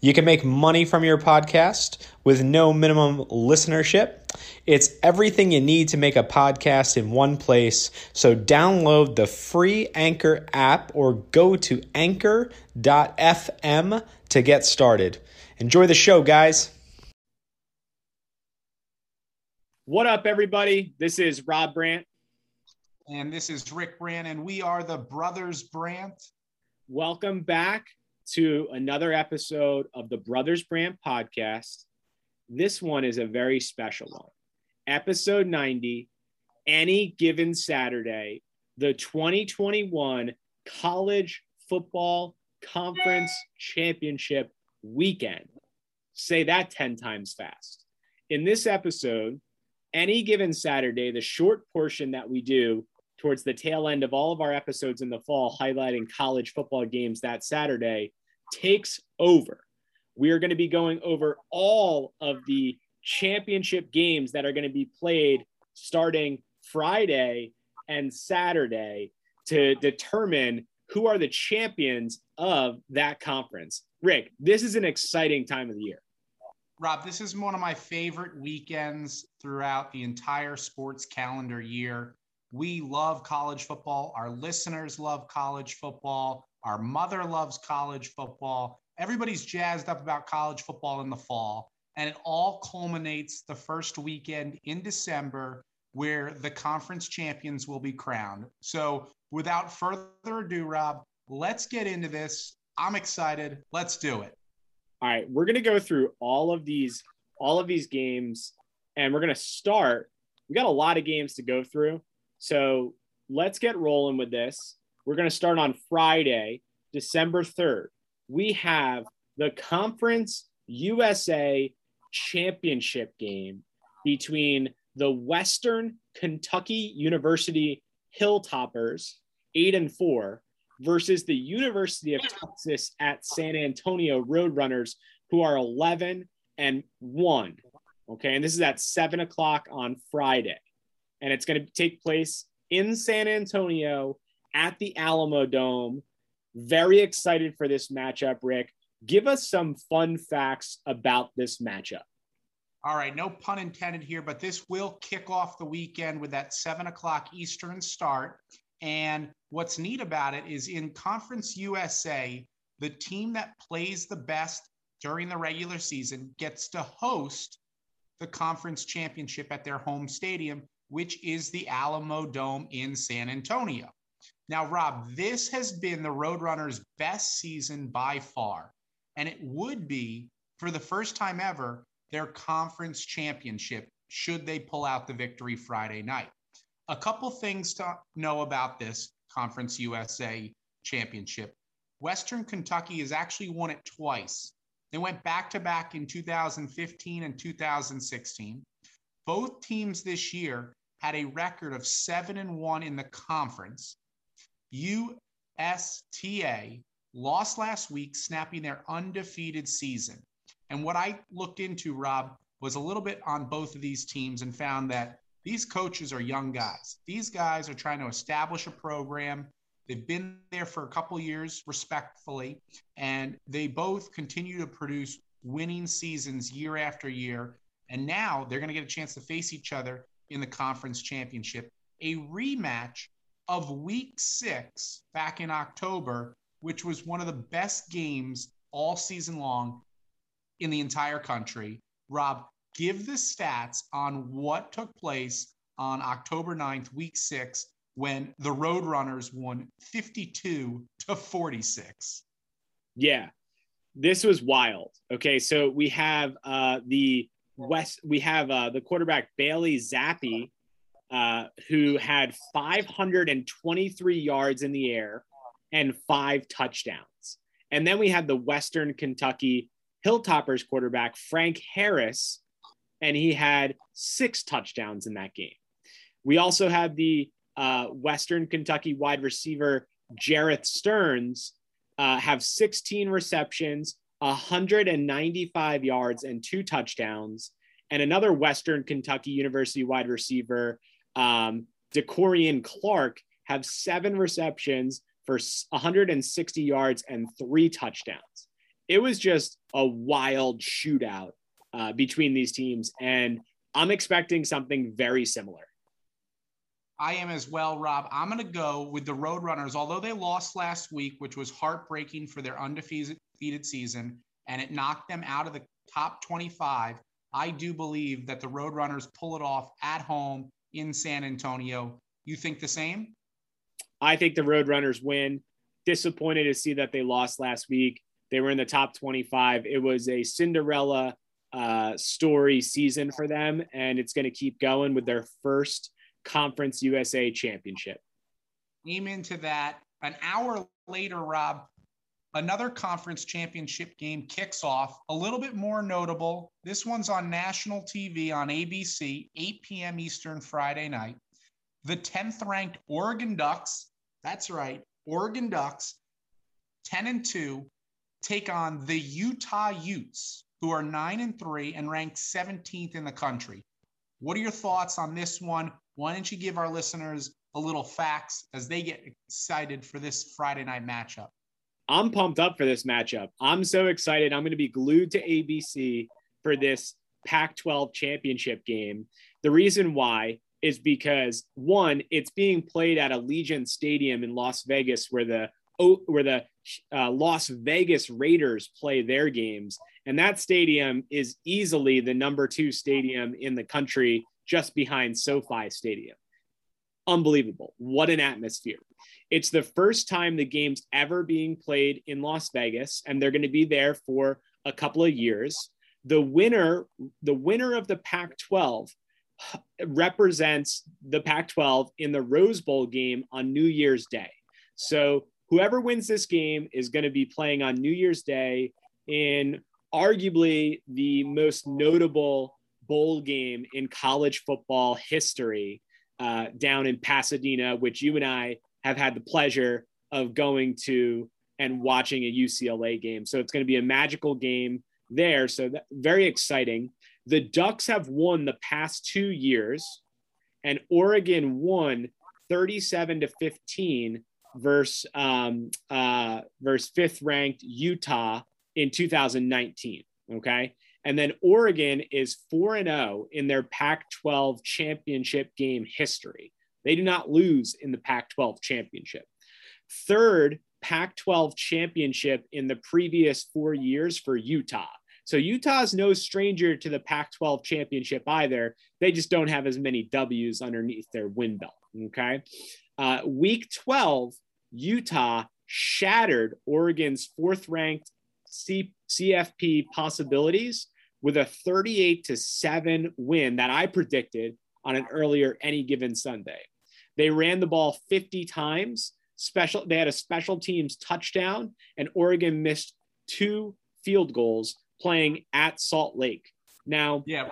You can make money from your podcast with no minimum listenership. It's everything you need to make a podcast in one place. So download the free Anchor app or go to anchor.fm to get started. Enjoy the show, guys. What up, everybody? This is Rob Brandt. And this is Rick Brandt, and we are the Brothers Brandt. Welcome back to another episode of the Brothers Brandt podcast. This one is a very special one. Episode 90, any given Saturday, the 2021 College Football Conference Championship weekend. Say that 10 times fast. In this episode, any given Saturday, the short portion that we do towards the tail end of all of our episodes in the fall, highlighting college football games that Saturday, takes over. We are going to be going over all of the championship games that are going to be played starting Friday and Saturday to determine who are the champions of that conference. Rick, this is an exciting time of the year. Rob, this is one of my favorite weekends throughout the entire sports calendar year. We love college football. Our listeners love college football. Our mother loves college football. Everybody's jazzed up about college football in the fall. And it all culminates the first weekend in December where the conference champions will be crowned. So, without further ado, Rob, let's get into this. I'm excited. Let's do it. All right, we're going to go through all of these all of these games and we're going to start. We got a lot of games to go through. So, let's get rolling with this. We're going to start on Friday, December 3rd. We have the Conference USA Championship game between the Western Kentucky University Hilltoppers, 8 and 4, versus the University of Texas at San Antonio Roadrunners, who are 11 and 1. Okay, and this is at 7 o'clock on Friday. And it's going to take place in San Antonio at the Alamo Dome. Very excited for this matchup, Rick. Give us some fun facts about this matchup. All right, no pun intended here, but this will kick off the weekend with that seven o'clock Eastern start. And what's neat about it is in Conference USA, the team that plays the best during the regular season gets to host the conference championship at their home stadium, which is the Alamo Dome in San Antonio. Now, Rob, this has been the Roadrunners' best season by far, and it would be for the first time ever their conference championship should they pull out the victory Friday night. A couple things to know about this Conference USA championship. Western Kentucky has actually won it twice. They went back to back in 2015 and 2016. Both teams this year had a record of seven and one in the conference. USTA lost last week, snapping their undefeated season. And what I looked into, Rob, was a little bit on both of these teams and found that these coaches are young guys. These guys are trying to establish a program. They've been there for a couple years, respectfully, and they both continue to produce winning seasons year after year. And now they're going to get a chance to face each other in the conference championship, a rematch of week six back in October, which was one of the best games all season long in the entire country. Rob, give the stats on what took place on October 9th, week six, when the Roadrunners won 52 to 46. Yeah, this was wild. Okay, so we have uh, the West, we have uh, the quarterback Bailey Zappe, uh, who had 523 yards in the air and five touchdowns. And then we had the Western Kentucky Hilltoppers quarterback, Frank Harris, and he had six touchdowns in that game. We also had the uh, Western Kentucky wide receiver, Jerreth Sterns uh, have 16 receptions, 195 yards, and two touchdowns. And another Western Kentucky University wide receiver, um, DeCorian Clark, have seven receptions for 160 yards and three touchdowns. It was just a wild shootout uh, between these teams. And I'm expecting something very similar. I am as well, Rob. I'm going to go with the Roadrunners, although they lost last week, which was heartbreaking for their undefeated season, and it knocked them out of the top 25. I do believe that the Roadrunners pull it off at home in San Antonio. You think the same? I think the Roadrunners win. Disappointed to see that they lost last week. They were in the top 25. It was a Cinderella uh, story season for them, and it's going to keep going with their first Conference USA championship. Amen to that. An hour later, Rob, another conference championship game kicks off. A little bit more notable. This one's on national TV on ABC, 8 p.m. Eastern Friday night. The 10th ranked Oregon Ducks, that's right, Oregon Ducks, 10 and 2, take on the Utah Utes, who are 9 and 3 and ranked 17th in the country. What are your thoughts on this one? Why don't you give our listeners a little facts as they get excited for this Friday night matchup? I'm pumped up for this matchup. I'm so excited. I'm going to be glued to ABC for this Pac 12 championship game. The reason why is because one, it's being played at Allegiant Stadium in Las Vegas, where the where the uh, Las Vegas Raiders play their games, and that stadium is easily the number two stadium in the country, just behind SoFi Stadium. Unbelievable! What an atmosphere! It's the first time the game's ever being played in Las Vegas, and they're going to be there for a couple of years. The winner, the winner of the Pac-12 represents the Pac 12 in the Rose Bowl game on New Year's Day. So, whoever wins this game is going to be playing on New Year's Day in arguably the most notable bowl game in college football history uh, down in Pasadena, which you and I have had the pleasure of going to and watching a UCLA game. So, it's going to be a magical game there. So, that, very exciting. The Ducks have won the past two years, and Oregon won 37 to 15 versus um, uh, versus fifth ranked Utah in 2019. Okay. And then Oregon is 4 and 0 in their Pac 12 championship game history. They do not lose in the Pac 12 championship. Third Pac 12 championship in the previous four years for Utah. So Utah's no stranger to the Pac 12 championship either. They just don't have as many W's underneath their win belt. Okay. Uh, week 12, Utah shattered Oregon's fourth ranked C- CFP possibilities with a 38 to 7 win that I predicted on an earlier any given Sunday. They ran the ball 50 times. Special they had a special teams touchdown and Oregon missed two field goals playing at Salt Lake. Now, yeah,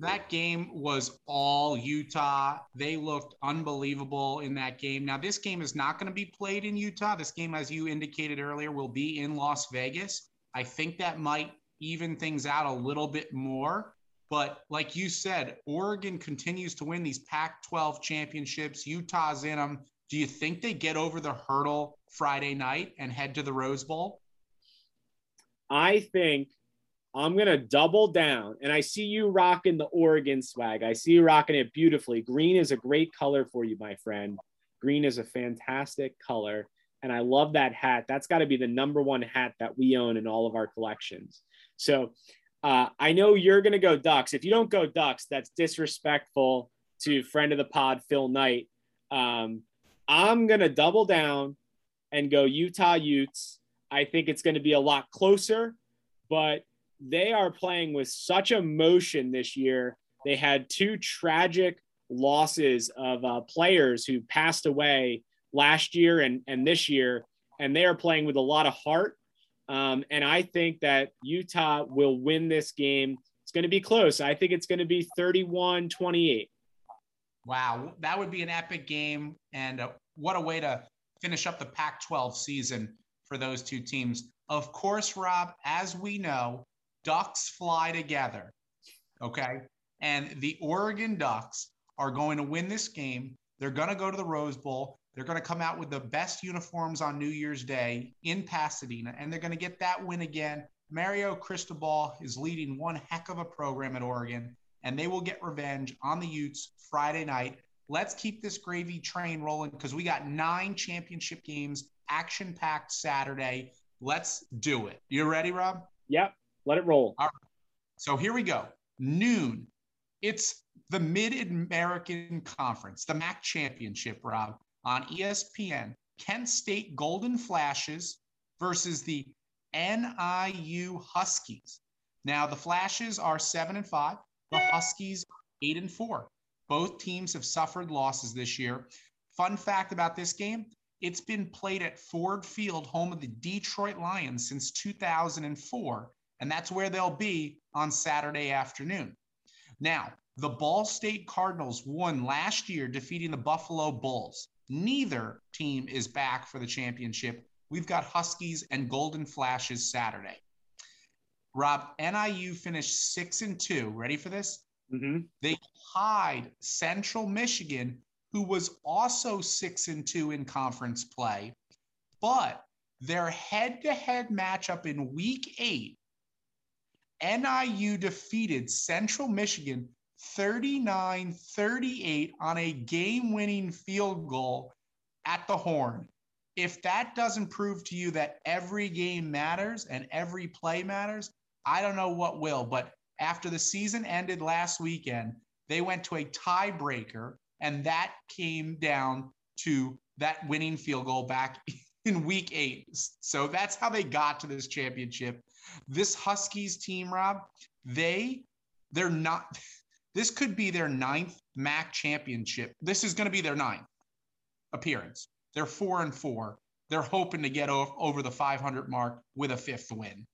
that game was all Utah. They looked unbelievable in that game. Now, this game is not going to be played in Utah. This game, as you indicated earlier, will be in Las Vegas. I think that might even things out a little bit more. But like you said, Oregon continues to win these Pac 12 championships. Utah's in them. Do you think they get over the hurdle Friday night and head to the Rose Bowl? I think I'm going to double down. And I see you rocking the Oregon swag. I see you rocking it beautifully. Green is a great color for you, my friend. Green is a fantastic color. And I love that hat. That's got to be the number one hat that we own in all of our collections. So uh, I know you're going to go Ducks. If you don't go Ducks, that's disrespectful to friend of the pod, Phil Knight. Um, I'm going to double down and go Utah Utes. I think it's going to be a lot closer, but they are playing with such emotion this year. They had two tragic losses of uh, players who passed away last year and, and this year, and they are playing with a lot of heart. Um, and I think that Utah will win this game. It's going to be close. I think it's going to be 31 28. Wow, that would be an epic game. And uh, what a way to finish up the Pac 12 season for those two teams. Of course, Rob, as we know, ducks fly together. Okay. And the Oregon Ducks are going to win this game. They're going to go to the Rose Bowl. They're going to come out with the best uniforms on New Year's Day in Pasadena, and they're going to get that win again. Mario Cristobal is leading one heck of a program at Oregon, and they will get revenge on the Utes Friday night. Let's keep this gravy train rolling because we got nine championship games, action packed Saturday. Let's do it. You ready, Rob? Yep. Let it roll. All right. So here we go. Noon. It's the Mid American Conference, the MAC Championship, Rob, on ESPN. Kent State Golden Flashes versus the NIU Huskies. Now, the Flashes are seven and five, the Huskies eight and four. Both teams have suffered losses this year. Fun fact about this game it's been played at Ford Field, home of the Detroit Lions, since 2004 and that's where they'll be on Saturday afternoon. Now, the Ball State Cardinals won last year, defeating the Buffalo Bulls. Neither team is back for the championship. We've got Huskies and Golden Flashes Saturday. Rob, NIU finished six and two. Ready for this? Mm-hmm. They tied Central Michigan, who was also six and two in conference play, but their head-to-head matchup in Week Eight NIU defeated Central Michigan 39 38 on a game winning field goal at the horn. If that doesn't prove to you that every game matters and every play matters, I don't know what will. But after the season ended last weekend, they went to a tiebreaker, and that came down to that winning field goal back in week eight. So that's how they got to this championship. This Huskies team, Rob, they they're not. This could be their ninth MAC championship. This is going to be their ninth appearance. They're four and four. They're hoping to get over the 500 mark with a fifth win.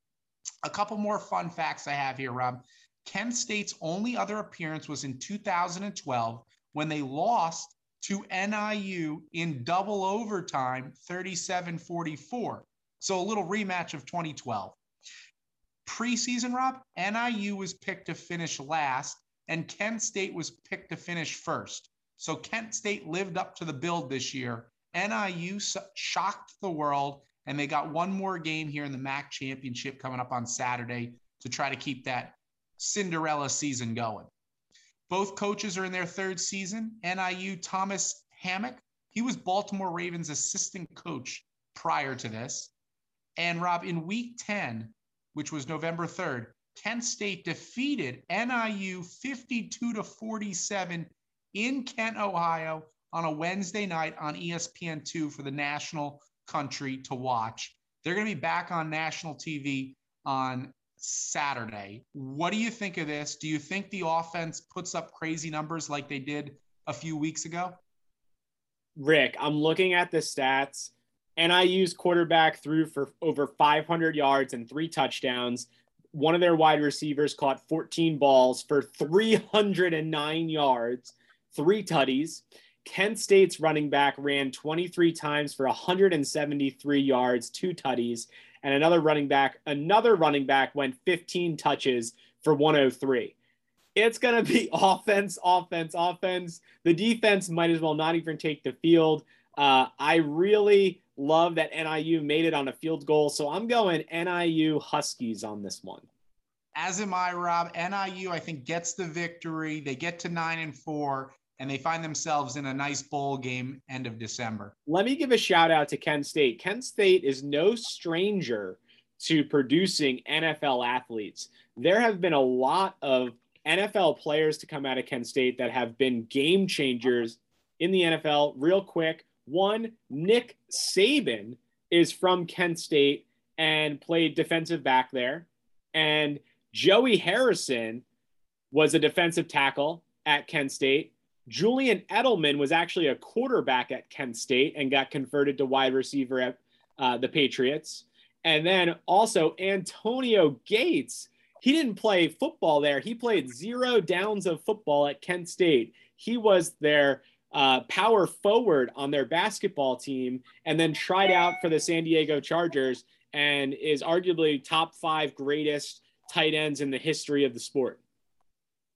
A couple more fun facts I have here, Rob. Kent State's only other appearance was in 2012 when they lost to NIU in double overtime, 37 44. So a little rematch of 2012 preseason, Rob, NIU was picked to finish last, and Kent State was picked to finish first. So Kent State lived up to the build this year. NIU shocked the world, and they got one more game here in the MAC championship coming up on Saturday to try to keep that Cinderella season going. Both coaches are in their third season. NIU Thomas Hammock, he was Baltimore Ravens assistant coach prior to this. And Rob, in week 10, which was November 3rd, Kent State defeated NIU 52 to 47 in Kent, Ohio on a Wednesday night on ESPN2 for the national country to watch. They're going to be back on national TV on Saturday. What do you think of this? Do you think the offense puts up crazy numbers like they did a few weeks ago? Rick, I'm looking at the stats. NIU's quarterback threw for over 500 yards and three touchdowns. One of their wide receivers caught 14 balls for 309 yards, three tutties. Kent State's running back ran 23 times for 173 yards, two tutties, and another running back, another running back went 15 touches for 103. It's going to be offense, offense, offense. The defense might as well not even take the field. Uh, I really love that NIU made it on a field goal. So I'm going NIU Huskies on this one. As am I, Rob. NIU, I think, gets the victory. They get to nine and four and they find themselves in a nice bowl game end of December. Let me give a shout out to Kent State. Kent State is no stranger to producing NFL athletes. There have been a lot of NFL players to come out of Kent State that have been game changers in the NFL. Real quick, one, Nick Saban is from Kent State and played defensive back there. And Joey Harrison was a defensive tackle at Kent State. Julian Edelman was actually a quarterback at Kent State and got converted to wide receiver at uh, the Patriots. And then also Antonio Gates. He didn't play football there. He played zero downs of football at Kent State. He was their uh, power forward on their basketball team and then tried out for the San Diego Chargers and is arguably top five greatest tight ends in the history of the sport.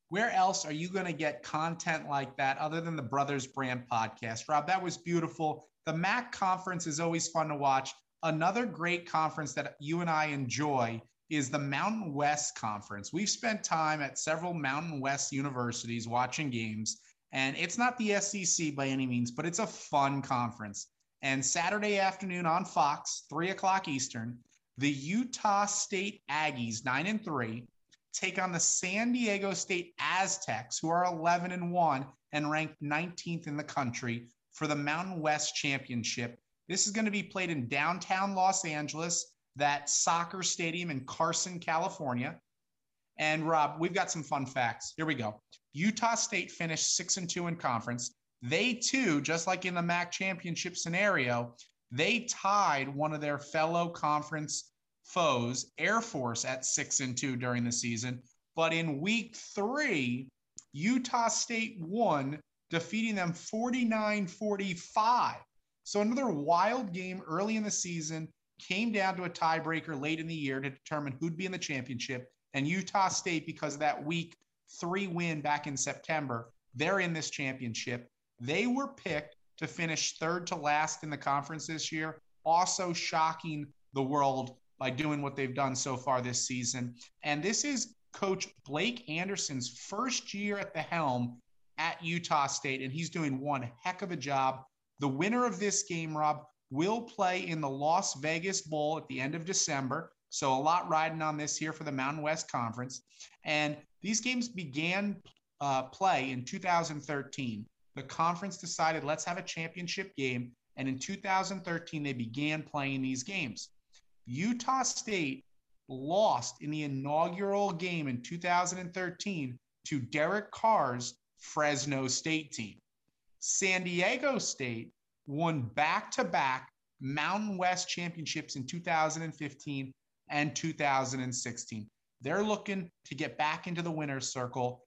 Where else are you going to get content like that other than the Brothers Brandt podcast? Rob, that was beautiful. The MAC conference is always fun to watch. Another great conference that you and I enjoy is the Mountain West Conference. We've spent time at several Mountain West universities watching games, and it's not the SEC by any means, but it's a fun conference. And Saturday afternoon on Fox, three o'clock Eastern, the Utah State Aggies, nine and three, take on the San Diego State Aztecs, who are 11 and 1 and ranked 19th in the country for the Mountain West Championship. This is going to be played in downtown Los Angeles, that soccer stadium in Carson, California. And Rob, we've got some fun facts. Here we go. Utah State finished 6 and 2 in conference. They too, just like in the MAC championship scenario, they tied one of their fellow conference foes, Air Force at six and two during the season. But in week three, Utah State won, defeating them 49 45. So another wild game early in the season came down to a tiebreaker late in the year to determine who'd be in the championship. And Utah State, because of that week three win back in September, they're in this championship. They were picked to finish third to last in the conference this year, also shocking the world by doing what they've done so far this season. And this is Coach Blake Anderson's first year at the helm at Utah State, and he's doing one heck of a job. The winner of this game, Rob, will play in the Las Vegas Bowl at the end of December. So a lot riding on this here for the Mountain West Conference. And these games began uh, play in 2013. The conference decided let's have a championship game. And in 2013, they began playing these games. Utah State lost in the inaugural game in 2013 to Derek Carr's Fresno State team. San Diego State won back to back Mountain West championships in 2015 and 2016. They're looking to get back into the winner's circle.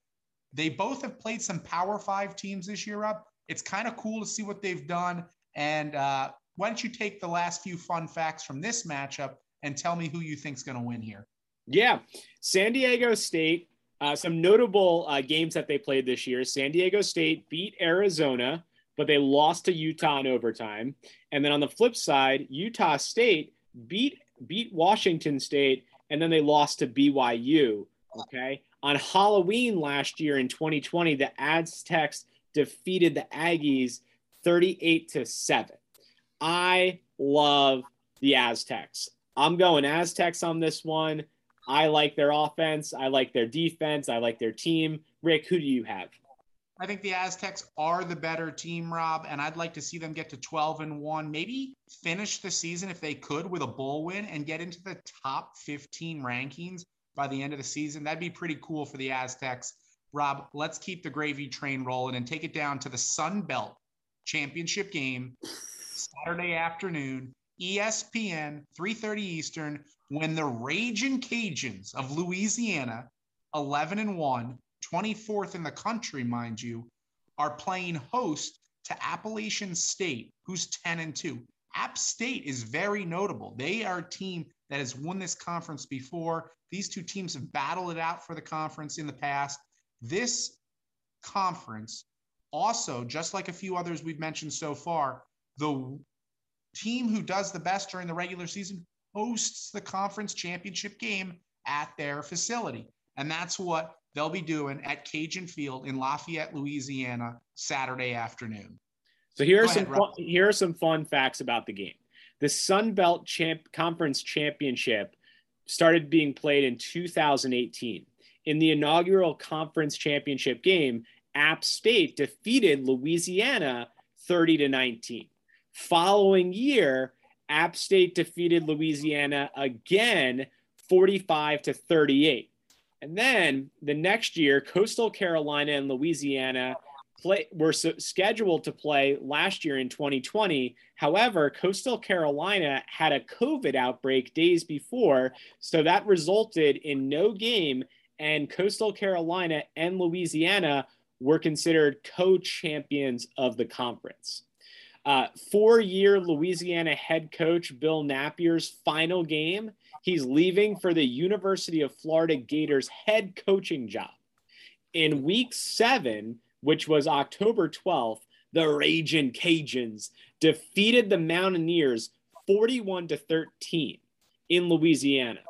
They both have played some Power Five teams this year up. It's kind of cool to see what they've done. And uh, why don't you take the last few fun facts from this matchup and tell me who you think's going to win here? Yeah, San Diego State. Uh, some notable uh, games that they played this year. San Diego State beat Arizona, but they lost to Utah in overtime. And then on the flip side, Utah State beat beat Washington State, and then they lost to BYU. Okay. On Halloween last year in 2020, the Aztecs defeated the Aggies 38 to 7. I love the Aztecs. I'm going Aztecs on this one. I like their offense. I like their defense. I like their team. Rick, who do you have? I think the Aztecs are the better team, Rob, and I'd like to see them get to 12 and 1, maybe finish the season if they could with a bowl win and get into the top 15 rankings by the end of the season. That'd be pretty cool for the Aztecs. Rob, let's keep the gravy train rolling and take it down to the Sun Belt Championship game Saturday afternoon, ESPN 3:30 Eastern when the Raging Cajuns of Louisiana, 11 and 1, 24th in the country, mind you, are playing host to Appalachian State, who's 10 and 2. App State is very notable. They are a team that has won this conference before. These two teams have battled it out for the conference in the past. This conference, also, just like a few others we've mentioned so far, the team who does the best during the regular season hosts the conference championship game at their facility. And that's what they'll be doing at Cajun Field in Lafayette, Louisiana, Saturday afternoon. So here are some fun, here are some fun facts about the game. The Sun Belt Champ Conference Championship started being played in 2018. In the inaugural conference championship game, App State defeated Louisiana 30 to 19. Following year, App State defeated Louisiana again 45 to 38. And then the next year, Coastal Carolina and Louisiana play were so, scheduled to play last year in 2020. However, Coastal Carolina had a COVID outbreak days before, so that resulted in no game and Coastal Carolina and Louisiana were considered co-champions of the conference. Uh, four-year Louisiana head coach Bill Napier's final game He's leaving for the University of Florida Gators head coaching job. In week seven, which was October 12th, the Raging Cajuns defeated the Mountaineers 41 to 13 in Louisiana.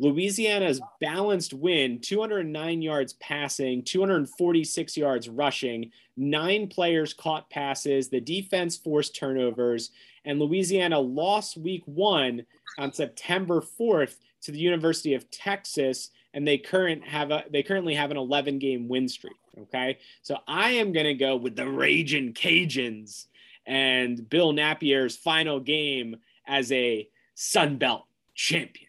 Louisiana's balanced win 209 yards passing, 246 yards rushing, nine players caught passes, the defense forced turnovers, and Louisiana lost week one on September 4th to the University of Texas, and they current have a they currently have an 11 game win streak. Okay, so I am gonna go with the Raging Cajuns and Bill Napier's final game as a Sun Belt champion.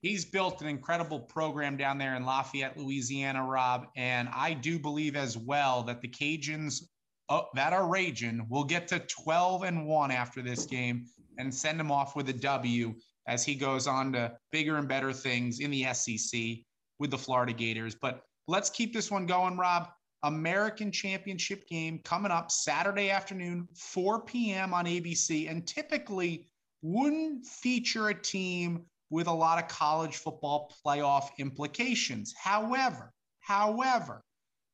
He's built an incredible program down there in Lafayette, Louisiana, Rob, and I do believe as well that the Cajuns Uh, that are raging will get to 12 and 1 after this game and send him off with a W as he goes on to bigger and better things in the SEC with the Florida Gators. But let's keep this one going, Rob. American Championship game coming up Saturday afternoon, 4 p.m. on ABC, and typically wouldn't feature a team with a lot of college football playoff implications. However, however,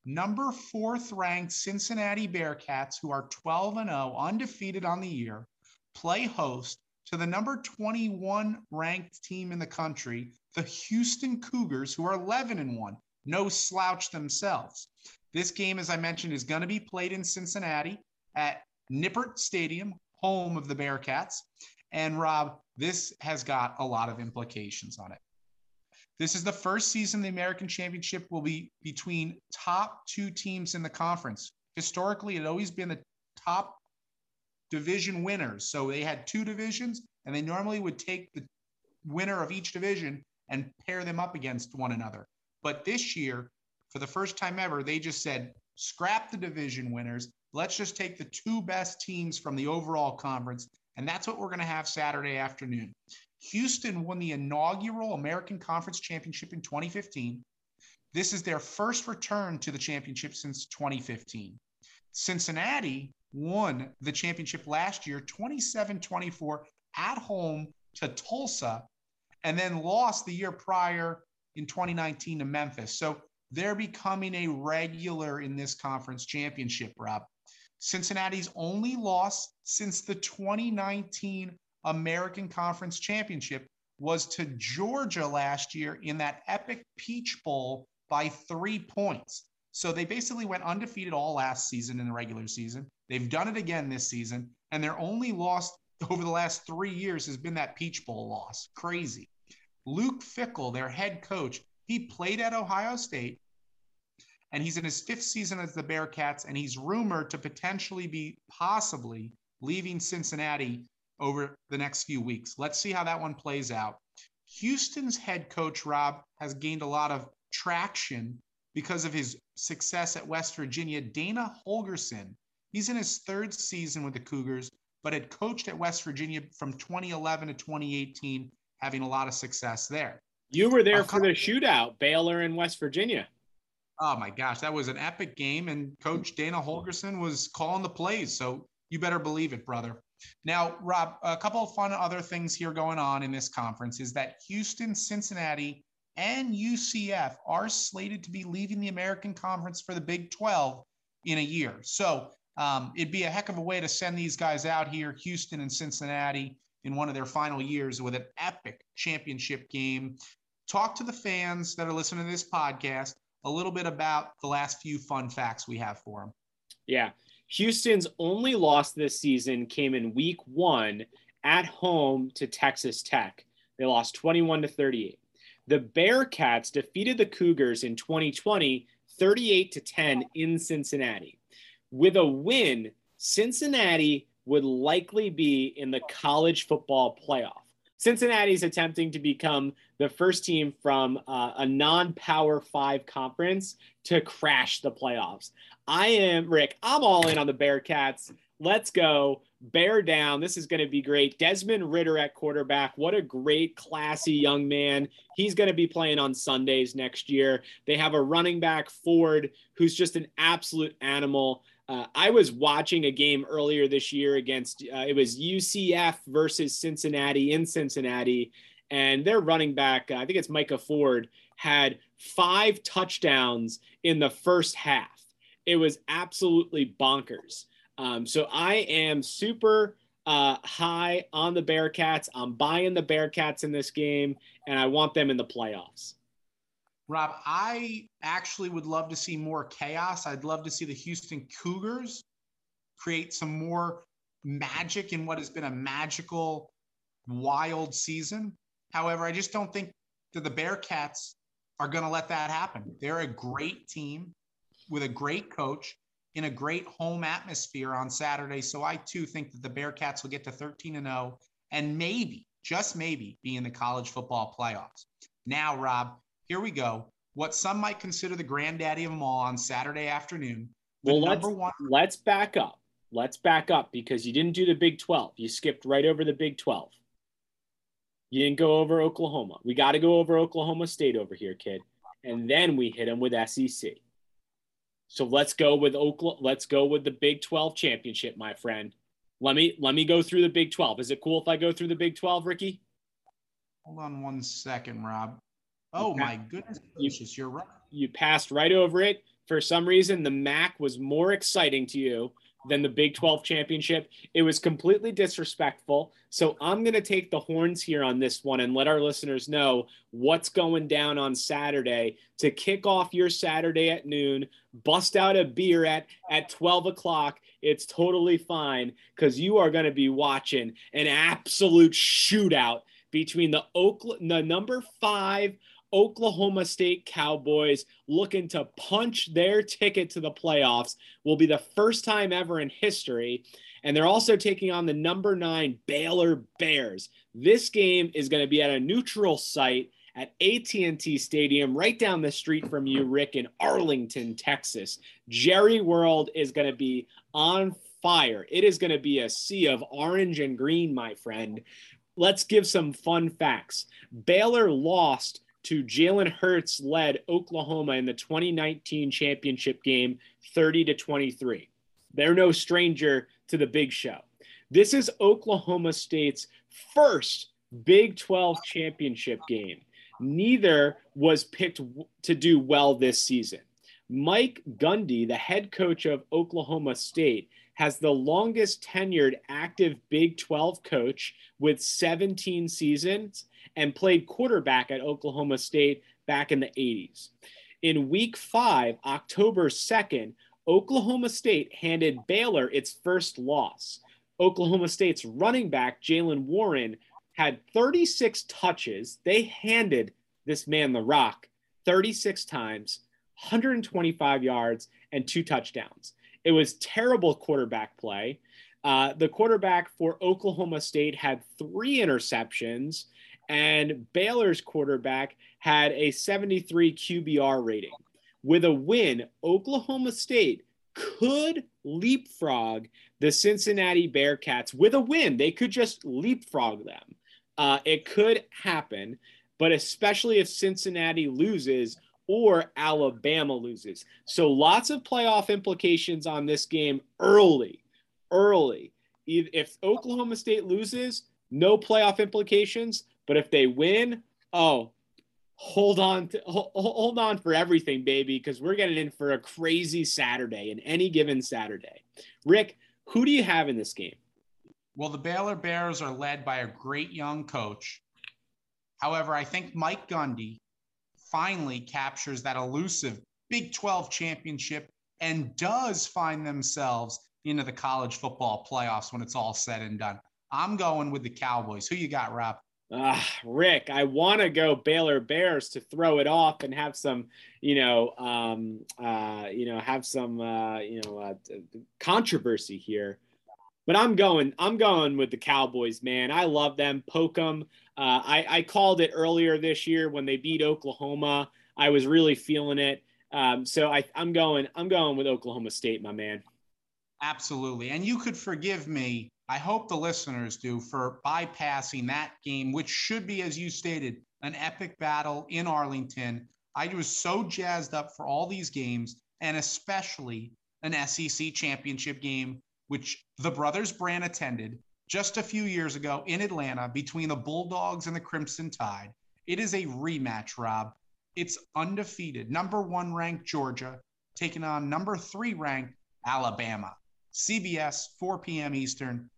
number fourth ranked Cincinnati Bearcats, who are 12 and 0, undefeated on the year, play host to the number 21 ranked team in the country, the Houston Cougars, who are 11 and 1. No slouch themselves. This game, as I mentioned, is going to be played in Cincinnati at Nippert Stadium, home of the Bearcats. And Rob, this has got a lot of implications on it. This is the first season the American Championship will be between top two teams in the conference. Historically, it always been the top division winners. So they had two divisions, and they normally would take the winner of each division and pair them up against one another. But this year, for the first time ever, they just said, scrap the division winners. Let's just take the two best teams from the overall conference. And that's what we're going to have Saturday afternoon. Houston won the inaugural American Conference Championship in 2015. This is their first return to the championship since 2015. Cincinnati won the championship last year 27 24 at home to Tulsa and then lost the year prior in 2019 to Memphis. So they're becoming a regular in this conference championship, Rob. Cincinnati's only loss since the 2019 American Conference Championship was to Georgia last year in that epic Peach Bowl by three points. So they basically went undefeated all last season in the regular season. They've done it again this season, and their only loss over the last three years has been that Peach Bowl loss. Crazy. Luke Fickell, their head coach, he played at Ohio State, and he's in his fifth season as the Bearcats, and he's rumored to potentially be possibly leaving Cincinnati over the next few weeks. Let's see how that one plays out. Houston's head coach, Rob, has gained a lot of traction because of his success at West Virginia. Dana Holgorsen, he's in his third season with the Cougars, but had coached at West Virginia from 2011 to 2018, having a lot of success there. You were there uh, for the shootout, Baylor and West Virginia. Oh my gosh, that was an epic game, and Coach Dana Holgorsen was calling the plays. So you better believe it, brother. Now, Rob, a couple of fun other things here going on in this conference is that Houston, Cincinnati, and UCF are slated to be leaving the American Conference for the Big 12 in a year. So um, it'd be a heck of a way to send these guys out here, Houston and Cincinnati, in one of their final years with an epic championship game. Talk to the fans that are listening to this podcast a little bit about the last few fun facts we have for them. Yeah. Houston's only loss this season came in week one at home to Texas Tech. They lost 21 to 38. The Bearcats defeated the Cougars in 2020, 38 to 10 in Cincinnati. With a win, Cincinnati would likely be in the college football playoff. Cincinnati's attempting to become the first team from uh, a non power five conference to crash the playoffs. I am, Rick, I'm all in on the Bearcats. Let's go. Bear down. This is going to be great. Desmond Ridder at quarterback. What a great, classy young man. He's going to be playing on Sundays next year. They have a running back, Ford, who's just an absolute animal. Uh, I was watching a game earlier this year against uh, it was UCF versus Cincinnati in Cincinnati, and their running back, uh, I think it's Micah Ford, had five touchdowns in the first half. It was absolutely bonkers. Um, so I am super uh, high on the Bearcats. I'm buying the Bearcats in this game, and I want them in the playoffs. Rob, I actually would love to see more chaos. I'd love to see the Houston Cougars create some more magic in what has been a magical, wild season. However, I just don't think that the Bearcats are going to let that happen. They're a great team with a great coach in a great home atmosphere on Saturday. So I too think that the Bearcats will get to 13 and 0 and maybe, just maybe, be in the college football playoffs. Now, Rob, here we go. What some might consider the granddaddy of them all on Saturday afternoon. Well, let's, one- let's back up. Let's back up because you didn't do the Big 12. You skipped right over the Big 12. You didn't go over Oklahoma. We got to go over Oklahoma State over here, kid. And then we hit them with SEC. So let's go with Oklahoma. Let's go with the Big 12 championship, my friend. Let me let me go through the Big 12. Is it cool if I go through the Big 12, Ricky? Hold on one second, Rob. Oh my goodness gracious, you, you're right. You passed right over it. For some reason, the MAC was more exciting to you than the Big 12 championship. It was completely disrespectful. So I'm going to take the horns here on this one and let our listeners know what's going down on Saturday to kick off your Saturday at noon. Bust out a beer at, at 12 o'clock. It's totally fine because you are going to be watching an absolute shootout between the Oakland, the number five Oklahoma State Cowboys looking to punch their ticket to the playoffs will be the first time ever in history. And they're also taking on the number nine Baylor Bears. This game is going to be at a neutral site at AT&T Stadium right down the street from you, Rick, in Arlington, Texas. Jerry World is going to be on fire. It is going to be a sea of orange and green, my friend. Let's give some fun facts. Baylor lost to Jalen Hurts led Oklahoma in the 2019 championship game 30 to 23. They're no stranger to the big show. This is Oklahoma State's first Big 12 championship game. Neither was picked to do well this season. Mike Gundy, the head coach of Oklahoma State, has the longest tenured active Big 12 coach with 17 seasons and played quarterback at Oklahoma State back in the 80s. In week five, October 2nd, Oklahoma State handed Baylor its first loss. Oklahoma State's running back, Jaylen Warren, had 36 touches. They handed this man the rock 36 times, 125 yards, and two touchdowns. It was terrible quarterback play. Uh, the quarterback for Oklahoma State had three interceptions, and Baylor's quarterback had a 73 QBR rating. With a win, Oklahoma State could leapfrog the Cincinnati Bearcats with a win. They could just leapfrog them. Uh, it could happen, but especially if Cincinnati loses or Alabama loses. So lots of playoff implications on this game early. Early. If Oklahoma State loses, no playoff implications. But if they win, oh, hold on to hold on for everything, baby, because we're getting in for a crazy Saturday in any given Saturday. Rick, who do you have in this game? Well, the Baylor Bears are led by a great young coach. However, I think Mike Gundy finally captures that elusive Big 12 championship and does find themselves into the college football playoffs when it's all said and done. I'm going with the Cowboys. Who you got, Rob? Uh, Rick, I want to go Baylor Bears to throw it off and have some, you know, um, uh, you know, have some, uh, you know, uh, controversy here. But I'm going, I'm going with the Cowboys, man. I love them. Poke them. Uh, I, I called it earlier this year when they beat Oklahoma. I was really feeling it. Um, so I, I'm going, I'm going with Oklahoma State, my man. Absolutely. And you could forgive me I hope the listeners do for bypassing that game, which should be, as you stated, an epic battle in Arlington. I was so jazzed up for all these games, and especially an SEC championship game, which the Brothers Brandt attended just a few years ago in Atlanta between the Bulldogs and the Crimson Tide. It is a rematch, Rob. It's undefeated. Number one ranked Georgia taking on number three ranked Alabama. CBS, 4 p.m. Eastern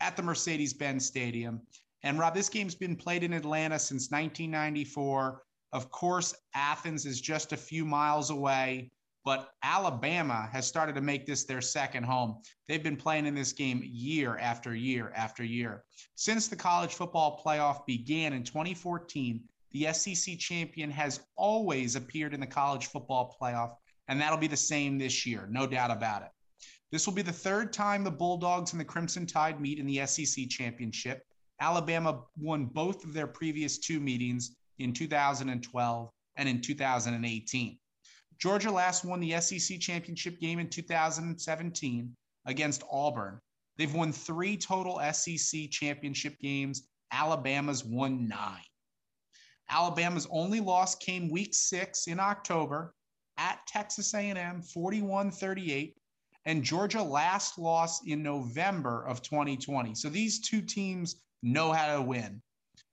at the Mercedes Benz Stadium. And Rob, this game's been played in Atlanta since 1994. Of course, Athens is just a few miles away, but Alabama has started to make this their second home. They've been playing in this game year after year after year. Since the college football playoff began in 2014, the SEC champion has always appeared in the college football playoff, and that'll be the same this year, no doubt about it. This will be the third time the Bulldogs and the Crimson Tide meet in the SEC championship. Alabama won both of their previous two meetings in 2012 and in 2018. Georgia last won the SEC championship game in 2017 against Auburn. They've won three total SEC championship games. Alabama's won nine. Alabama's only loss came week six in October at Texas A&M, 41-38 and Georgia last lost in November of 2020. So these two teams know how to win.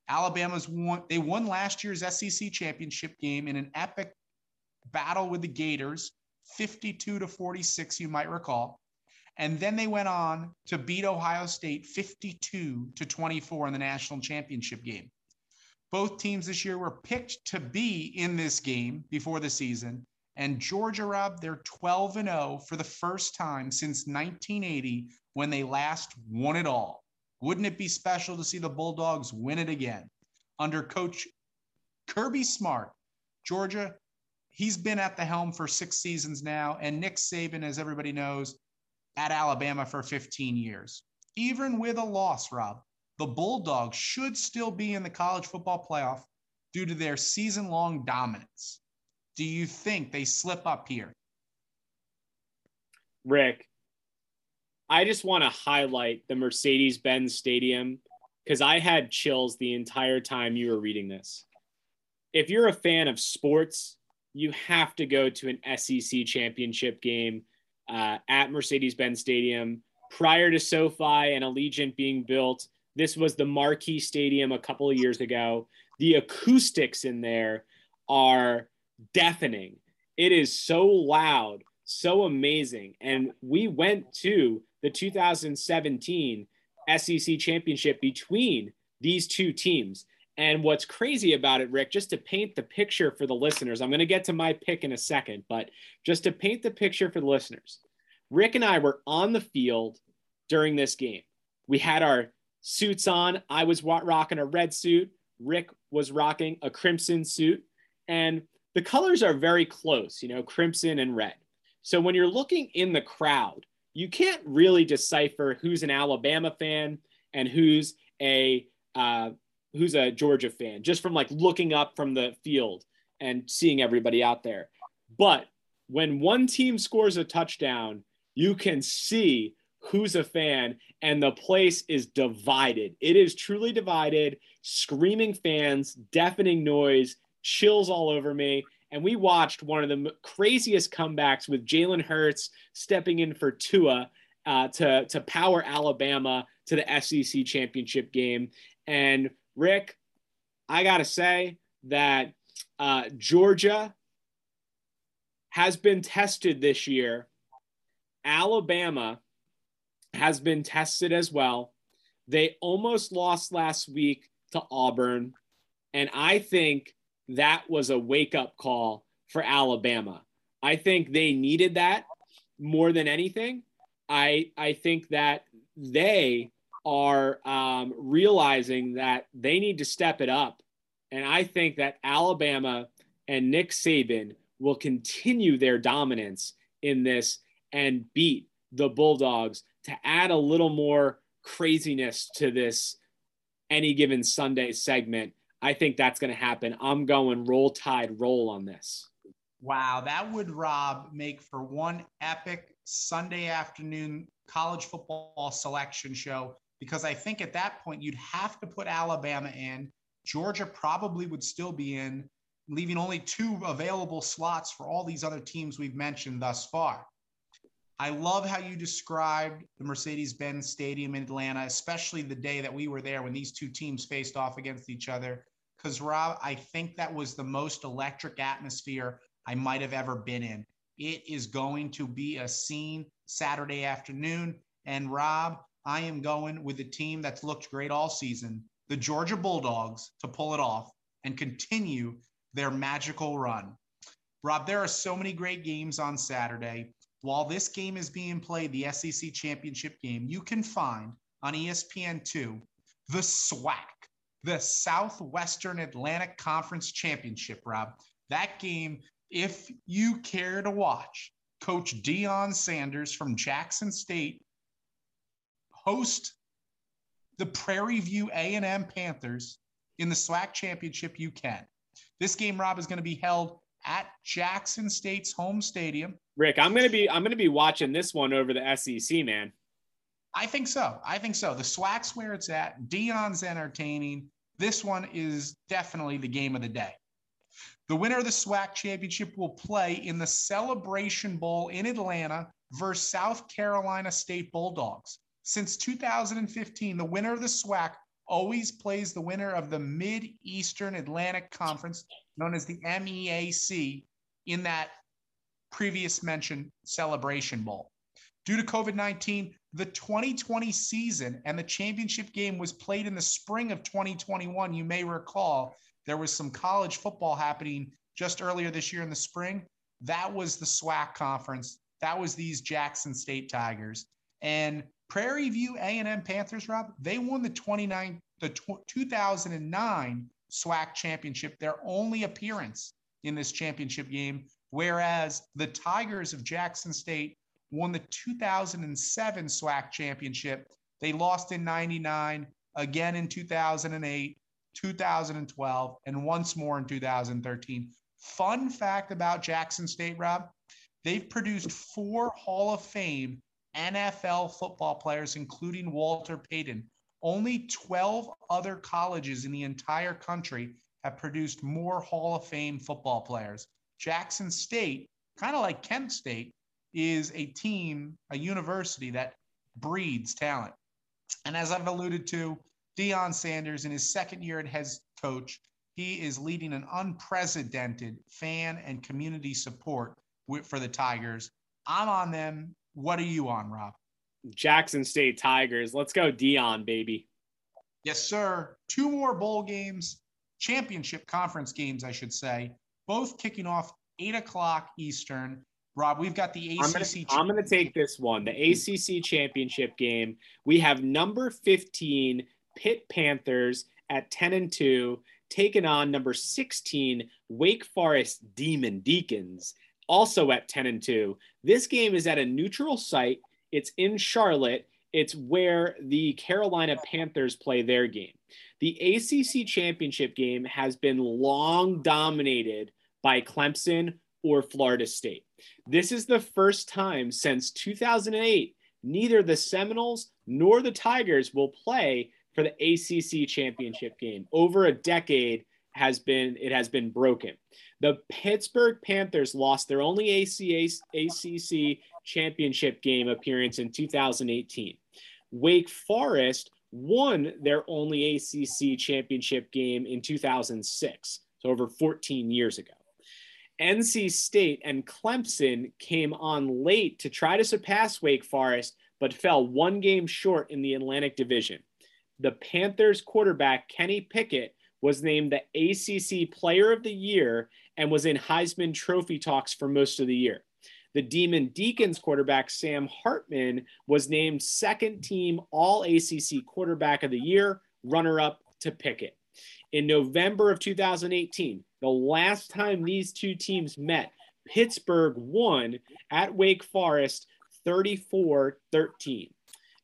Alabama's won, they won last year's SEC championship game in an epic battle with the Gators, 52 to 46, you might recall. And then they went on to beat Ohio State 52 to 24 in the national championship game. Both teams this year were picked to be in this game before the season, and Georgia, Rob, they're 12 and 0 for the first time since 1980 when they last won it all. Wouldn't it be special to see the Bulldogs win it again? Under coach Kirby Smart, Georgia, he's been at the helm for six seasons now, and Nick Saban, as everybody knows, at Alabama for 15 years. Even with a loss, Rob, the Bulldogs should still be in the college football playoff due to their season long dominance do you think they slip up here? Rick, I just want to highlight the Mercedes Benz Stadium because I had chills the entire time you were reading this. If you're a fan of sports, you have to go to an SEC championship game uh, at Mercedes Benz Stadium. Prior to SoFi and Allegiant being built, this was the marquee stadium a couple of years ago. The acoustics in there are deafening. It is so loud, so amazing. And we went to the 2017 SEC championship between these two teams. And what's crazy about it, Rick, just to paint the picture for the listeners, I'm going to get to my pick in a second, but just to paint the picture for the listeners, Rick and I were on the field during this game. We had our suits on. I was rocking a red suit. Rick was rocking a crimson suit. And the colors are very close, you know, crimson and red. So when you're looking in the crowd, you can't really decipher who's an Alabama fan and who's a uh, who's a Georgia fan just from like looking up from the field and seeing everybody out there. But when one team scores a touchdown, you can see who's a fan and the place is divided. It is truly divided, screaming fans, deafening noise, chills all over me. And we watched one of the craziest comebacks with Jalen Hurts stepping in for Tua uh, to, to power Alabama to the SEC championship game. And Rick, I got to say that uh, Georgia has been tested this year. Alabama has been tested as well. They almost lost last week to Auburn. And I think that was a wake up call for Alabama. I think they needed that more than anything. I, I think that they are um, realizing that they need to step it up. And I think that Alabama and Nick Saban will continue their dominance in this and beat the Bulldogs to add a little more craziness to this any given Sunday segment. I think that's going to happen. I'm going roll tide roll on this. Wow, that would Rob make for one epic Sunday afternoon college football selection show because I think at that point you'd have to put Alabama in. Georgia probably would still be in leaving only two available slots for all these other teams we've mentioned thus far. I love how you described the Mercedes Benz Stadium in Atlanta, especially the day that we were there when these two teams faced off against each other. Because, Rob, I think that was the most electric atmosphere I might have ever been in. It is going to be a scene Saturday afternoon. And, Rob, I am going with the team that's looked great all season, the Georgia Bulldogs, to pull it off and continue their magical run. Rob, there are so many great games on Saturday. While this game is being played, the SEC championship game, you can find on ESPN2 the SWAC, the Southwestern Atlantic Conference Championship, Rob. That game, if you care to watch, Coach Deion Sanders from Jackson State host the Prairie View A&M Panthers in the SWAC championship, you can. This game, Rob, is going to be held at Jackson State's home stadium. Rick, I'm gonna be I'm gonna be watching this one over the SEC, man. I think so. I think so. The SWAC's where it's at. Deion's entertaining. This one is definitely the game of the day. The winner of the SWAC championship will play in the Celebration Bowl in Atlanta versus South Carolina State Bulldogs. Since 2015, the winner of the SWAC always plays the winner of the Mid Eastern Atlantic Conference, known as the MEAC, in that previous mentioned Celebration Bowl. Due to COVID 19, the 2020 season and the championship game was played in the spring of 2021. You may recall there was some college football happening just earlier this year in the spring. That was the SWAC conference. That was these Jackson State Tigers. And Prairie View A&M Panthers, Rob, they won the 29 the 2009 SWAC championship, their only appearance in this championship game, whereas the Tigers of Jackson State won the 2007 SWAC championship. They lost in 99, again in 2008, 2012, and once more in 2013. Fun fact about Jackson State, Rob, they've produced four Hall of Fame NFL football players, including Walter Payton. Only 12 other colleges in the entire country have produced more Hall of Fame football players. Jackson State, kind of like Kent State, is a team, a university that breeds talent. And as I've alluded to, Deion Sanders in his second year at head coach, he is leading an unprecedented fan and community support for the Tigers. I'm on them what are you on, Rob? Jackson State Tigers. Let's go Deion, baby. Yes, sir. Two more bowl games, championship conference games, I should say, both kicking off eight o'clock Eastern. Rob, we've got the ACC. I'm going to take this one, the ACC championship game. We have number 15 Pitt Panthers at 10 and 2 taking on number 16 Wake Forest Demon Deacons, also at 10 and 2. This game is at a neutral site. It's in Charlotte. It's where the Carolina Panthers play their game. The ACC championship game has been long dominated by Clemson or Florida State. This is the first time since 2008 neither the Seminoles nor the Tigers will play for the ACC championship game. Over a decade has been it has been broken. The Pittsburgh Panthers lost their only ACC championship game appearance in 2018. Wake Forest won their only ACC championship game in 2006, so over 14 years ago. NC State and Clemson came on late to try to surpass Wake Forest, but fell one game short in the Atlantic Division. The Panthers quarterback, Kenny Pickett, was named the ACC Player of the Year and was in Heisman Trophy talks for most of the year. The Demon Deacons quarterback, Sam Hartman, was named second team All ACC Quarterback of the Year, runner up to Pickett. In November of 2018, the last time these two teams met, Pittsburgh won at Wake Forest 34 13.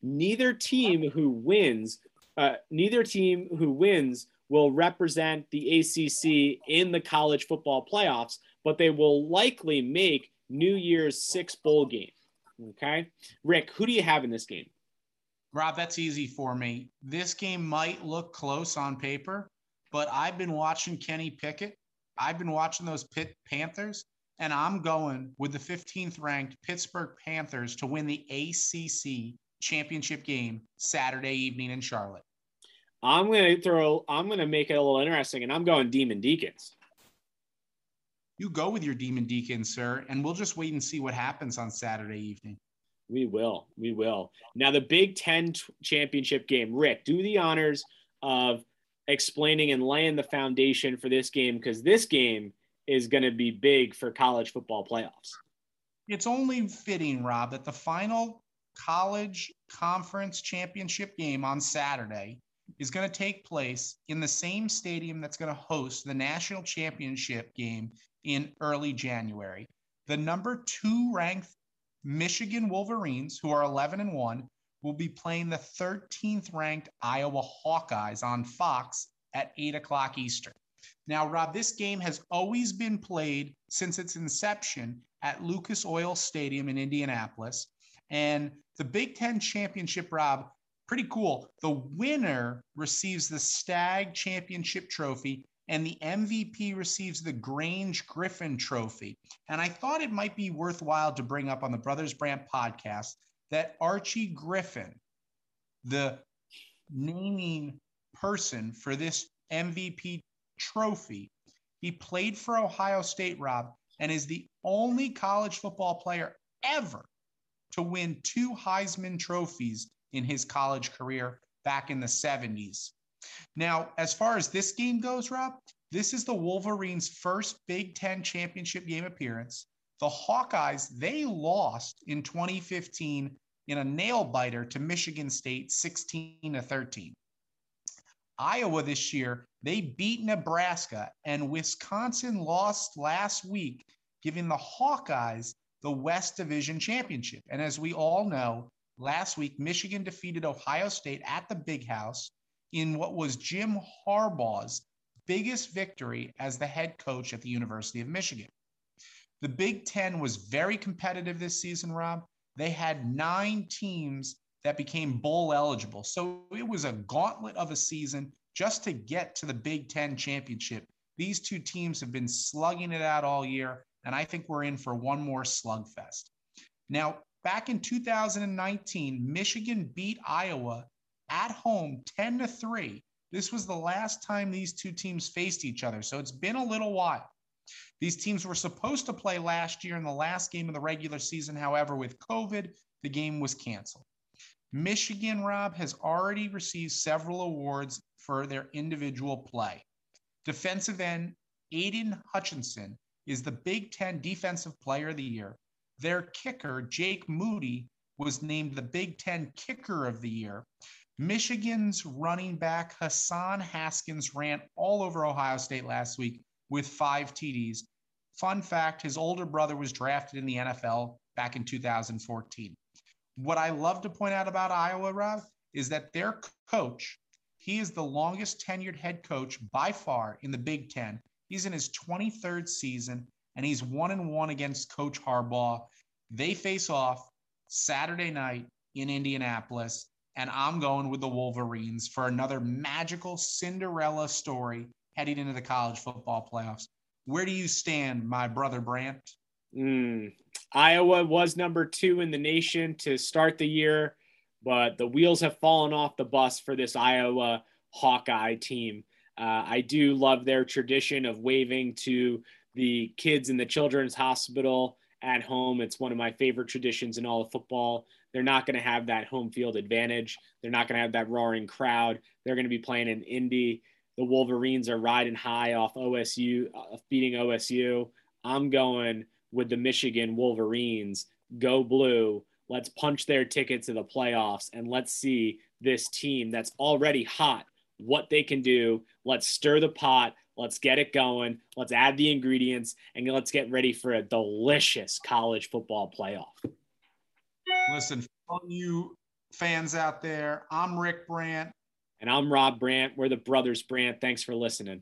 Neither team who wins, uh, neither team who wins will represent the ACC in the college football playoffs, but they will likely make New Year's Six bowl game. Okay, Rick, who do you have in this game? Rob, that's easy for me. This game might look close on paper, but I've been watching Kenny Pickett I've been watching those Pitt Panthers, and I'm going with the 15th ranked Pittsburgh Panthers to win the ACC championship game Saturday evening in Charlotte. I'm going to throw, I'm going to make it a little interesting, and I'm going Demon Deacons. You go with your Demon Deacons, sir, and we'll just wait and see what happens on Saturday evening. We will. We will. Now, the Big Ten t- championship game. Rick, do the honors of explaining and laying the foundation for this game because this game is going to be big for college football playoffs. It's only fitting, Rob, that the final college conference championship game on Saturday is going to take place in the same stadium that's going to host the national championship game in early January. The number two ranked Michigan Wolverines, who are 11 and 1, will be playing the 13th ranked Iowa Hawkeyes on Fox at 8 o'clock Eastern. Now, Rob, this game has always been played since its inception at Lucas Oil Stadium in Indianapolis. And the Big Ten Championship, Rob, pretty cool. The winner receives the Stagg Championship Trophy, and the MVP receives the Grange Griffin Trophy. And I thought it might be worthwhile to bring up on the Brothers Brandt podcast that Archie Griffin, the naming person for this MVP trophy, he played for Ohio State, Rob, and is the only college football player ever to win two Heisman trophies in his college career back in the 70s. Now, as far as this game goes, Rob, this is the Wolverines' first Big Ten championship game appearance. The Hawkeyes, they lost in 2015 in a nail biter to Michigan State 16 to 13. Iowa this year, they beat Nebraska, and Wisconsin lost last week, giving the Hawkeyes the West Division Championship. And as we all know, last week, Michigan defeated Ohio State at the Big House in what was Jim Harbaugh's biggest victory as the head coach at the University of Michigan. The Big Ten was very competitive this season, Rob. They had nine teams that became bowl eligible. So it was a gauntlet of a season just to get to the Big Ten championship. These two teams have been slugging it out all year, and I think we're in for one more slugfest. Now, back in 2019, Michigan beat Iowa at home 10 to 3. This was the last time these two teams faced each other. So it's been a little while. These teams were supposed to play last year in the last game of the regular season. However, with COVID, the game was canceled. Michigan, Rob, has already received several awards for their individual play. Defensive end Aidan Hutchinson is the Big Ten Defensive Player of the Year. Their kicker, Jake Moody, was named the Big Ten Kicker of the Year. Michigan's running back Hassan Haskins ran all over Ohio State last week with five TDs. Fun fact his older brother was drafted in the NFL back in 2014. What I love to point out about Iowa, Rob, is that their coach, he is the longest tenured head coach by far in the Big Ten. He's in his 23rd season and he's one and one against Coach Harbaugh. They face off Saturday night in Indianapolis, and I'm going with the Wolverines for another magical Cinderella story heading into the college football playoffs. Where do you stand, my brother Brandt? Mm. Iowa was number two in the nation to start the year, but the wheels have fallen off the bus for this Iowa Hawkeye team. Uh, I do love their tradition of waving to the kids in the children's hospital at home. It's one of my favorite traditions in all of football. They're not going to have that home field advantage. They're not going to have that roaring crowd. They're going to be playing in Indy. The Wolverines are riding high off OSU, uh, beating OSU. I'm going with the Michigan Wolverines. Go blue. Let's punch their ticket to the playoffs and let's see this team that's already hot what they can do. Let's stir the pot. Let's get it going. Let's add the ingredients and let's get ready for a delicious college football playoff. Listen, all you fans out there, I'm Rick Brandt. And I'm Rob Brandt. We're the Brothers Brandt. Thanks for listening.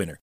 winner.